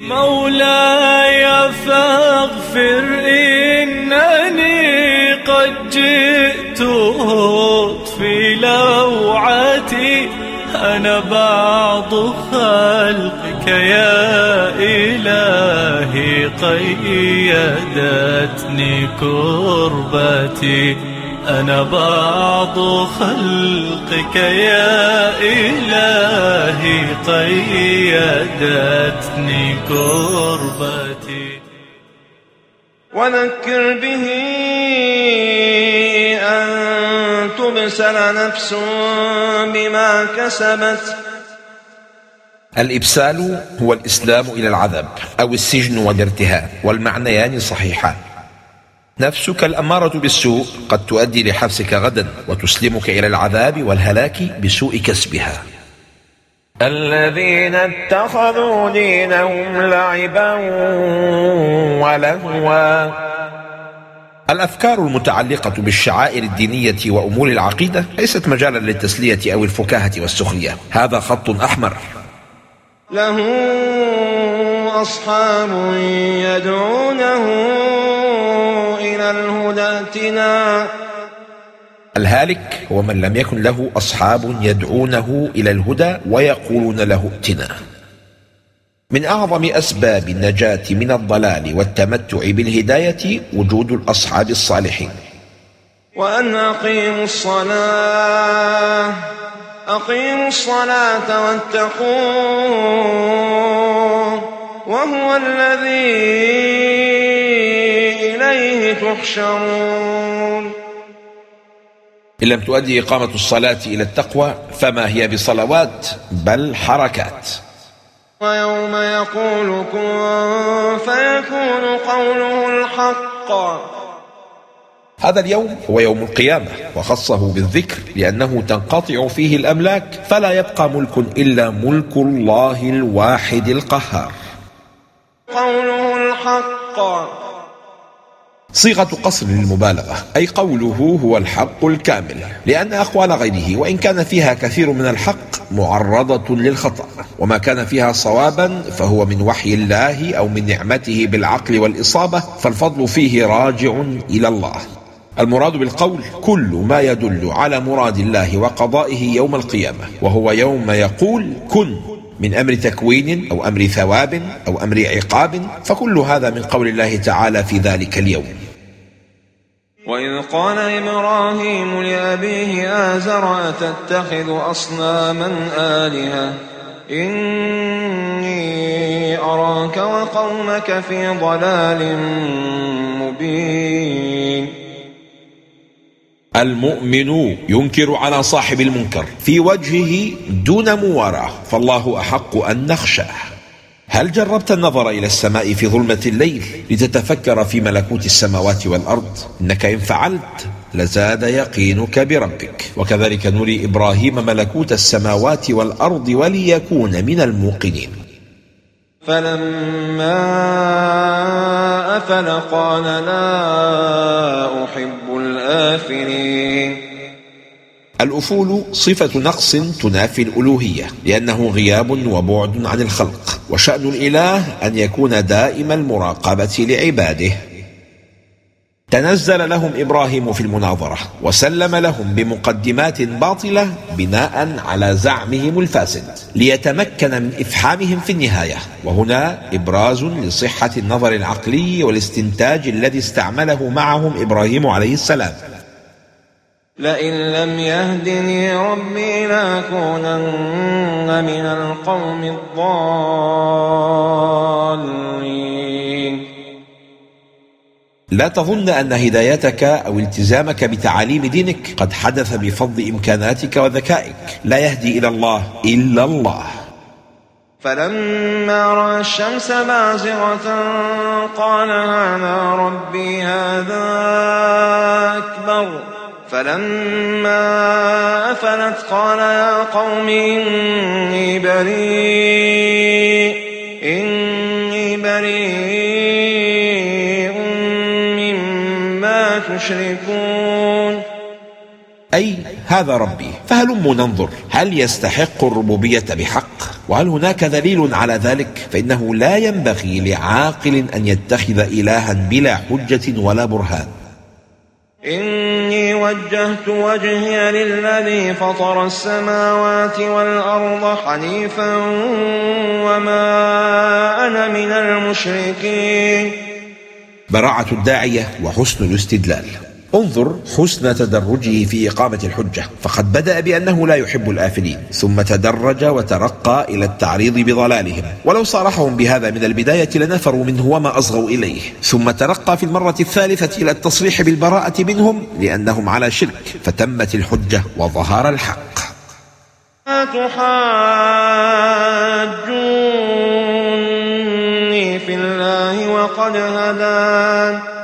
مولاي فاغفر إنني قد جئت في لوعتي. أنا بعض خلقك يا إلهي قيدتني كربتي. أنا بعض خلقك يا إلهي قيدتني كربتي. وذكر به أن تبسل نفس بما كسبت. الإبسال هو الإسلام إلى العذاب أو السجن والارتهان والمعنيان صحيحان. نفسك الأمارة بالسوء قد تؤدي لحبسك غدا وتسلمك إلى العذاب والهلاك بسوء كسبها. الذين اتخذوا دينهم لعبا ولهوا. الأفكار المتعلقة بالشعائر الدينية وأمور العقيدة ليست مجالا للتسلية أو الفكاهة والسخرية. هذا خط أحمر. له أصحاب يدعونه إلى الهدى ائتنا الهالك هو من لم يكن له أصحاب يدعونه إلى الهدى ويقولون له ائتنا. من أعظم أسباب النجاة من الضلال والتمتع بالهداية وجود الأصحاب الصالحين. وأن أقيموا الصلاة. أقيموا الصلاة واتقوه. وهو الذي تحشرون إن لم تؤدي إقامة الصلاة إلى التقوى فما هي بصلوات بل حركات. ويوم يقول كن فيكون قوله الحق. هذا اليوم هو يوم القيامة وخصه بالذكر لأنه تنقطع فيه الأملاك فلا يبقى ملك إلا ملك الله الواحد القهار. قوله الحق. صيغة قصر للمبالغة أي قوله هو الحق الكامل لأن أقوال غيره وإن كان فيها كثير من الحق معرضة للخطأ وما كان فيها صوابا فهو من وحي الله أو من نعمته بالعقل والإصابة فالفضل فيه راجع إلى الله. المراد بالقول كل ما يدل على مراد الله وقضائه يوم القيامة وهو يوم يقول كن من أمر تكوين أو أمر ثواب أو أمر عقاب فكل هذا من قول الله تعالى في ذلك اليوم. وإذ قال إبراهيم لأبيه آزر أتتخذ أصناما آلهة؟ إني أراك وقومك في ضلال مبين. المؤمن ينكر على صاحب المنكر. في وجهه دون مواراه فالله أحق أن نخشاه. هل جربت النظر إلى السماء في ظلمة الليل لتتفكر في ملكوت السماوات والأرض؟ إنك إن فعلت لزاد يقينك بربك. وكذلك نري إبراهيم ملكوت السماوات والأرض وليكون من الموقنين. فلما أفل قال لا أحب الآفلين الأفول صفة نقص تنافي الألوهية لأنه غياب وبعد عن الخلق وشأن الإله أن يكون دائم المراقبة لعباده. تنزل لهم إبراهيم في المناظرة وسلم لهم بمقدمات باطلة بناء على زعمهم الفاسد ليتمكن من إفحامهم في النهاية. وهنا إبراز لصحة النظر العقلي والاستنتاج الذي استعمله معهم إبراهيم عليه السلام. لئن لم يهدني ربي لأكونن من القوم الضالين. لا تظن أن هدايتك أو التزامك بتعاليم دينك قد حدث بفضل إمكاناتك وذكائك. لا يهدي إلى الله إلا الله. فلما رأى الشمس بازغة قال هذا ربي هذا أكبر. فلما أفلت قال يا قوم إني بريء هذا ربي. فهلم ننظر هل يستحق الربوبية بحق؟ وهل هناك دليل على ذلك؟ فإنه لا ينبغي لعاقل أن يتخذ إلها بلا حجة ولا برهان. إني وجهت وجهي للذي فطر السماوات والأرض حنيفا وما أنا من المشركين. براعة الداعية وحسن الاستدلال. انظر حسن تدرجه في إقامة الحجة. فقد بدأ بأنه لا يحب الآفلين ثم تدرج وترقى إلى التعريض بضلالهم. ولو صارحهم بهذا من البداية لنفروا منه وما أصغوا إليه. ثم ترقى في المرة الثالثة إلى التصريح بالبراءة منهم لأنهم على شرك فتمت الحجة وظهر الحق. تحاجوني في الله وقد هدان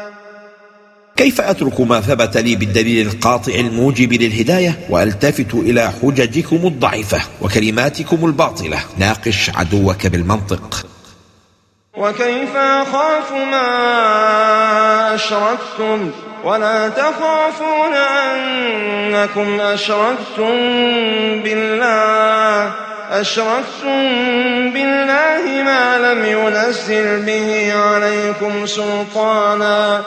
كيف أترك ما ثبت لي بالدليل القاطع الموجب للهداية وألتفت إلى حججكم الضعيفة وكلماتكم الباطلة؟ ناقش عدوك بالمنطق. وكيف أخاف ما أشركتم؟ ولا تخافون أنكم أشركتم بالله. أشركتم بالله ما لم ينزل به عليكم سلطانا.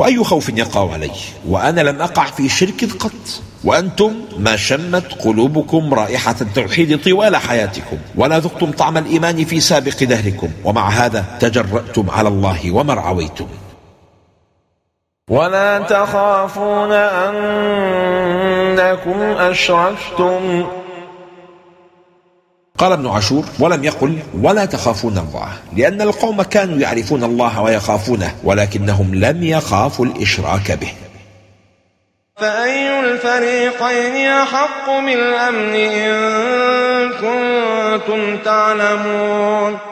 وأي خوف يقع علي وأنا لم أقع في شرك قط. وأنتم ما شمت قلوبكم رائحة التوحيد طوال حياتكم ولا ذقتم طعم الإيمان في سابق دهركم. ومع هذا تجرأتم على الله ومرعويتم ولا تخافون أنكم أشركتم. قال ابن عاشور ولم يقل ولا تخافون الله لأن القوم كانوا يعرفون الله ويخافونه ولكنهم لم يخافوا الإشراك به. فأي الفريقين أحق بالأمن إن كنتم تعلمون؟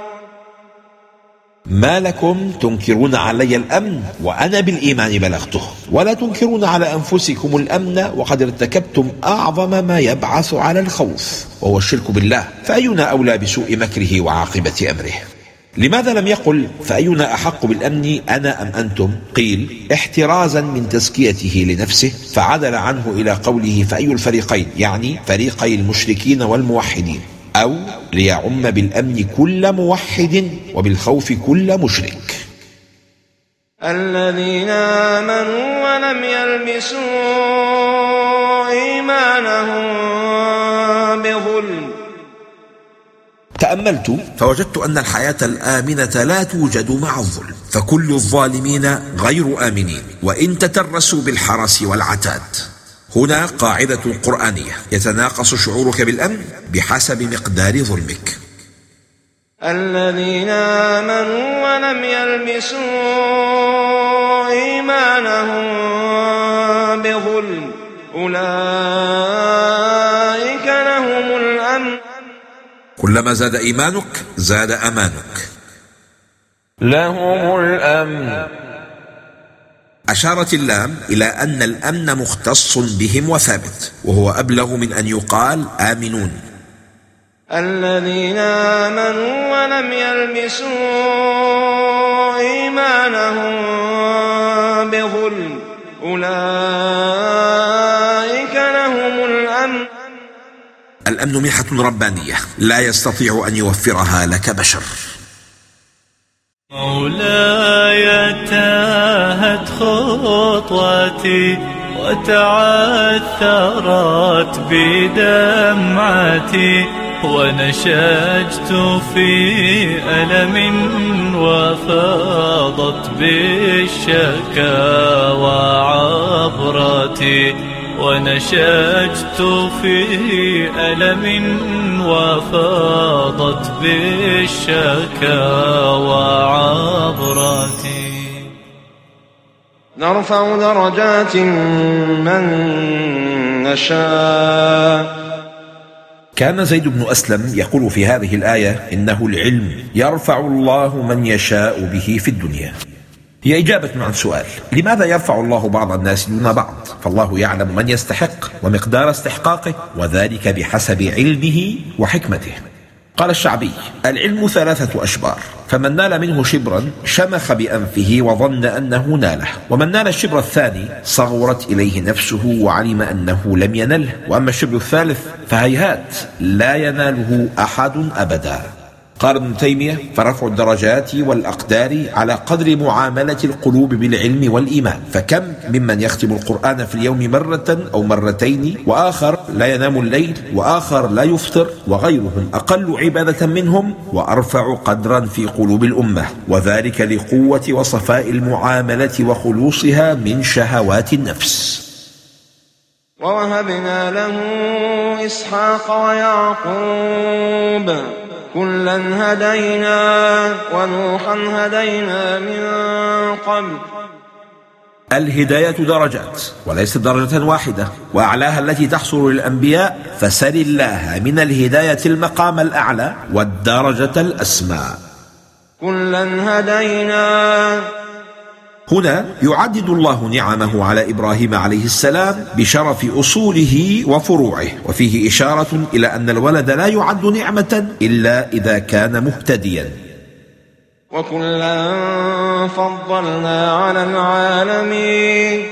ما لكم تنكرون علي الأمن وأنا بالإيمان بلغته. ولا تنكرون على أنفسكم الأمن وقد ارتكبتم أعظم ما يبعث على الخوف وهو الشرك بالله. فأينا أولى بسوء مكره وعاقبة أمره؟ لماذا لم يقل فأينا أحق بالأمن أنا أم أنتم؟ قيل احترازا من تزكيته لنفسه فعدل عنه إلى قوله فأي الفريقين؟ يعني فريقي المشركين والموحدين. أو ليعم بالأمن كل موحد وبالخوف كل مشرك. الذين آمنوا ولم يلبسوا إيمانهم بظلم. تأملت فوجدت أن الحياة الآمنة لا توجد مع الظلم فكل الظالمين غير آمنين وإن تترسوا بالحرس والعتاد. هنا قاعدة قرآنية. يتناقص شعورك بالأمن بحسب مقدار ظلمك. الذين آمنوا ولم يلبسوا إيمانهم بظلم. أولئك لهم الأمن. كلما زاد إيمانك زاد أمانك. لهم الأمن. أشارت اللام إلى أن الأمن مختص بهم وثابت وهو أبلغ من أن يقال آمنون. الذين آمنوا ولم يلبسوا إيمانهم بظلم أولئك لهم الأمن. الأمن منحة ربانية لا يستطيع أن يوفرها لك بشر. مولاي تاهت خطوتي وتعثرت بدمعتي ونشجت في ألم وفاضت بالشكاوى عبرتي ونشجت في ألم وفاضت بالشكاوى عبرتي نرفع درجات من نشاء. كان زيد بن أسلم يقول في هذه الآية إنه العلم يرفع الله من يشاء به في الدنيا. هي إجابة عن سؤال. لماذا يرفع الله بعض الناس دون بعض؟ فالله يعلم من يستحق ومقدار استحقاقه وذلك بحسب علمه وحكمته. قال الشعبي العلم ثلاثة أشبار فمن نال منه شبرا شمخ بأنفه وظن أنه ناله. ومن نال الشبر الثاني صغرت إليه نفسه وعلم أنه لم ينله. وأما الشبر الثالث فهيهات لا يناله أحد أبدا. قال ابن تيمية فرفع الدرجات والأقدار على قدر معاملة القلوب بالعلم والإيمان. فكم ممن يختم القرآن في اليوم مرة أو مرتين وآخر لا ينام الليل وآخر لا يفطر وغيرهم أقل عبادة منهم وأرفع قدرا في قلوب الأمة. وذلك لقوة وصفاء المعاملة وخلوصها من شهوات النفس. ووهبنا له إسحاق ويعقوب كلا هدينا ونوحا هدينا من قبل. الهداية درجات وليست درجة واحدة وأعلاها التي تحصل للأنبياء فسل الله من الهداية المقام الأعلى والدرجة الأسمى. كلا هدينا هنا يعدد الله نعمه على إبراهيم عليه السلام بشرف أصوله وفروعه. وفيه إشارة إلى أن الولد لا يعد نعمة إلا إذا كان مهتديا. وكلا فضلنا على العالمين.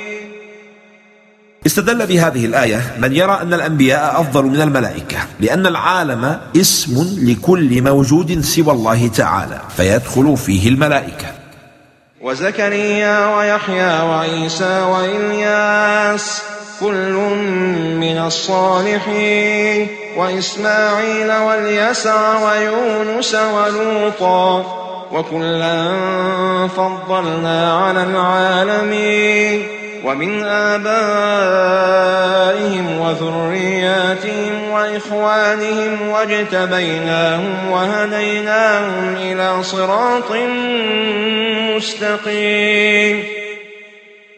استدل بهذه الآية من يرى أن الأنبياء أفضل من الملائكة لأن العالم اسم لكل موجود سوى الله تعالى فيدخل فيه الملائكة. وزكريا ويحيى وعيسى وإلياس كل من الصالحين وإسماعيل واليسع ويونس ولوطا وكلا فضلنا على العالمين ومن آبائهم وذرياتهم وإخوانهم واجتبيناهم وهديناهم إلى صراط مستقيم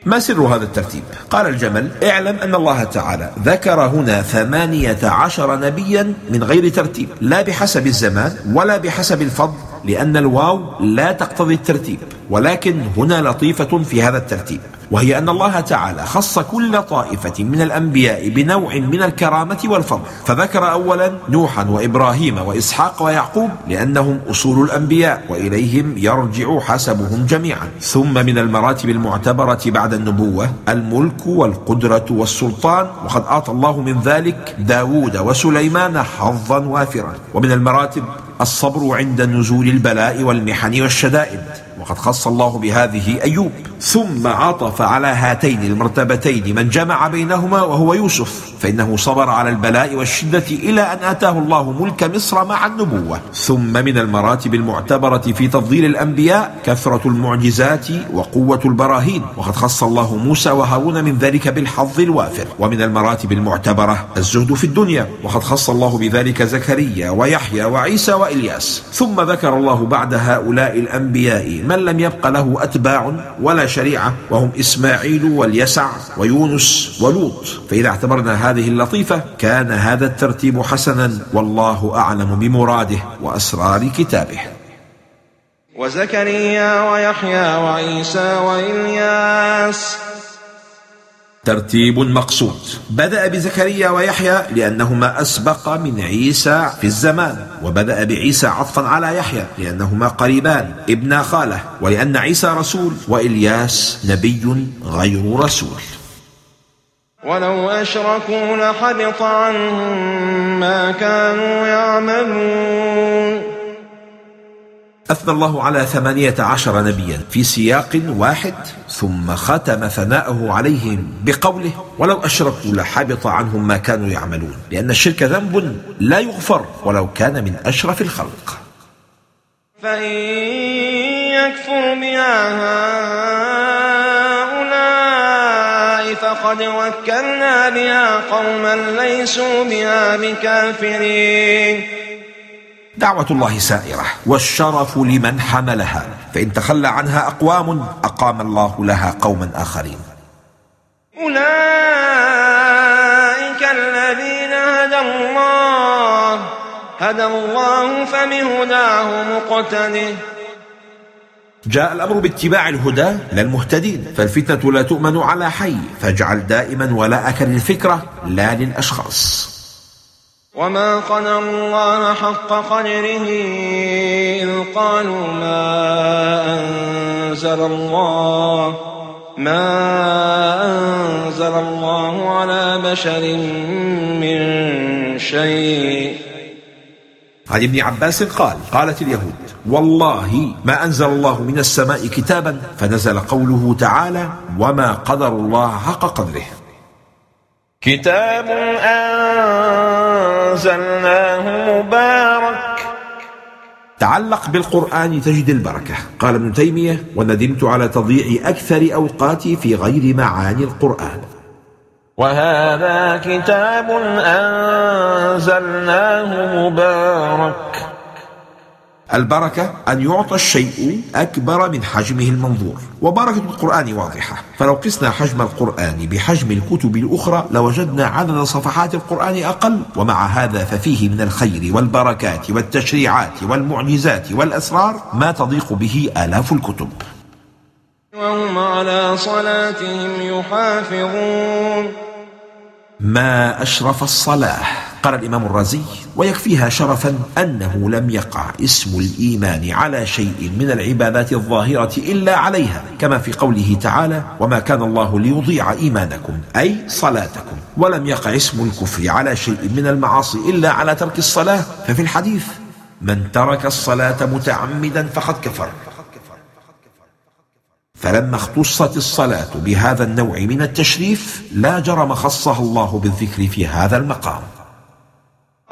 ما سر هذا الترتيب؟ قال الجمل اعلم أن الله تعالى ذكر هنا ثمانية عشر نبيا من غير ترتيب لا بحسب الزمان ولا بحسب الفضل لأن الواو لا تقتضي الترتيب ولكن هنا لطيفة في هذا الترتيب وهي أن الله تعالى خص كل طائفة من الأنبياء بنوع من الكرامة والفضل. فذكر أولا نوحا وإبراهيم وإسحاق ويعقوب لأنهم أصول الأنبياء وإليهم يرجع حسبهم جميعا. ثم من المراتب المعتبرة بعد النبوة الملك والقدرة والسلطان وقد أعطى الله من ذلك داود وسليمان حظا وافرا. ومن المراتب الصبر عند نزول البلاء والمحن والشدائد. وقد خص الله بهذه أيوب. ثم عطف على هاتين المرتبتين من جمع بينهما وهو يوسف. فإنه صبر على البلاء والشدة إلى أن آتاه الله ملك مصر مع النبوة. ثم من المراتب المعتبرة في تفضيل الأنبياء كثرة المعجزات وقوة البراهين. وقد خص الله موسى وهارون من ذلك بالحظ الوافر. ومن المراتب المعتبرة الزهد في الدنيا. وقد خص الله بذلك زكريا ويحيى وعيسى وإلياس. ثم ذكر الله بعد هؤلاء الأنبياء من لم يبق له أتباع ولا شريعة وهم إسماعيل واليسع ويونس ولوط. فإذا اعتبرنا هذه اللطيفة كان هذا الترتيب حسنا والله أعلم بمراده وأسرار كتابه. وزكريا ويحيى وعيسى وإلياس ترتيب مقصود. بدأ بزكريا ويحيى لأنهما أسبق من عيسى في الزمان وبدأ بعيسى عطفا على يحيى لأنهما قريبان ابنا خالة ولأن عيسى رسول وإلياس نبي غير رسول. ولو أشركوا لحبط عنهم ما كانوا يعملون. أثنى الله على ثمانية عشر نبيا في سياق واحد ثم ختم ثناءه عليهم بقوله ولو أشركوا لحبط عنهم ما كانوا يعملون لأن الشرك ذنب لا يغفر ولو كان من أشرف الخلق. فإن يكفر بها هؤلاء فقد وكلنا بها قوما ليسوا بها بكافرين. دعوة الله سائرة. والشرف لمن حملها. فإن تخلى عنها أقوام أقام الله لها قوما آخرين. أولئك الذين هدى الله. هدى الله فبهداه مقتده. جاء الأمر باتباع الهدى للمهتدين فالفتنة لا تؤمن على حي. فاجعل دائما ولاءك للفكرة لا للأشخاص. وما قدر الله حق قدره إذ قالوا ما أنزل الله ما أنزل الله على بشر من شيء. عن ابن عباس قال قالت اليهود والله ما أنزل الله من السماء كتابا فنزل قوله تعالى وما قدر الله حق قدره كتاب أنزلناه مبارك. تعلق بالقرآن تجد البركة. قال ابن تيمية وندمت على تضييع أكثر أوقاتي في غير معاني القرآن. وهذا كتاب أنزلناه مبارك. البركة أن يعطى الشيء أكبر من حجمه المنظور. وبركة القرآن واضحة. فلو قسنا حجم القرآن بحجم الكتب الأخرى لوجدنا عدد صفحات القرآن أقل. ومع هذا ففيه من الخير والبركات والتشريعات والمعجزات والأسرار ما تضيق به آلاف الكتب. وهم على صلاتهم يحافظون. ما أشرف الصلاة. قال الإمام الرازي ويكفيها شرفا أنه لم يقع اسم الإيمان على شيء من العبادات الظاهرة إلا عليها كما في قوله تعالى وما كان الله ليضيع إيمانكم أي صلاتكم ولم يقع اسم الكفر على شيء من المعاصي إلا على ترك الصلاة ففي الحديث من ترك الصلاة متعمدا فقد كفر فلما اختصت الصلاة بهذا النوع من التشريف لا جرم خصها الله بالذكر في هذا المقام.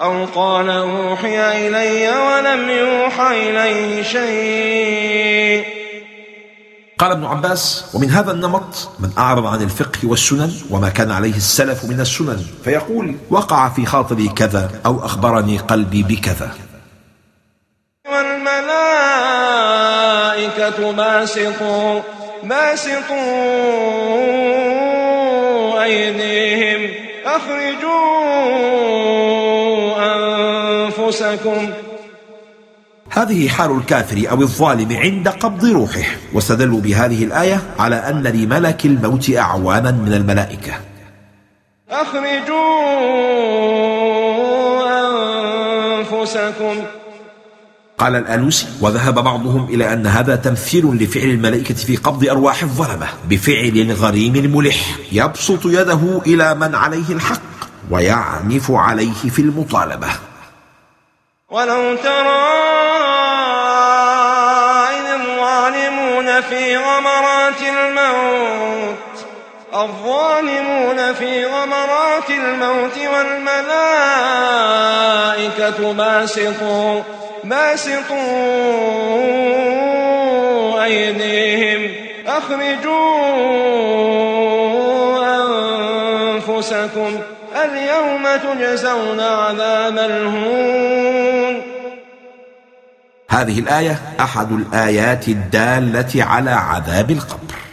أو قال أوحي إلي ولم يوحى إليه شيء. قال ابن عباس ومن هذا النمط من أعرض عن الفقه والسنن وما كان عليه السلف من السنن فيقول وقع في خاطري كذا أو أخبرني قلبي بكذا. والملائكة باسطوا باسطوا أيديهم أخرجوا أنفسكم. هذه حال الكافر أو الظالم عند قبض روحه واستدلوا بهذه الآية على أن لملك الموت أعوانا من الملائكة. أخرجوا أنفسكم. قال الآلوسي وذهب بعضهم إلى أن هذا تمثيل لفعل الملائكة في قبض أرواح الظلمة بفعل الغريم الملح يبسط يده إلى من عليه الحق ويعنف عليه في المطالبة. ولو ترى إذ الظالمون في غمرات الموت الظالمون في غمرات الموت والملائكة باسطوا باسطوا أيديهم. أخرجوا أنفسكم. اليوم تجزون عذاب الهون. هذه الآية أحد الآيات الدالة على عذاب القبر.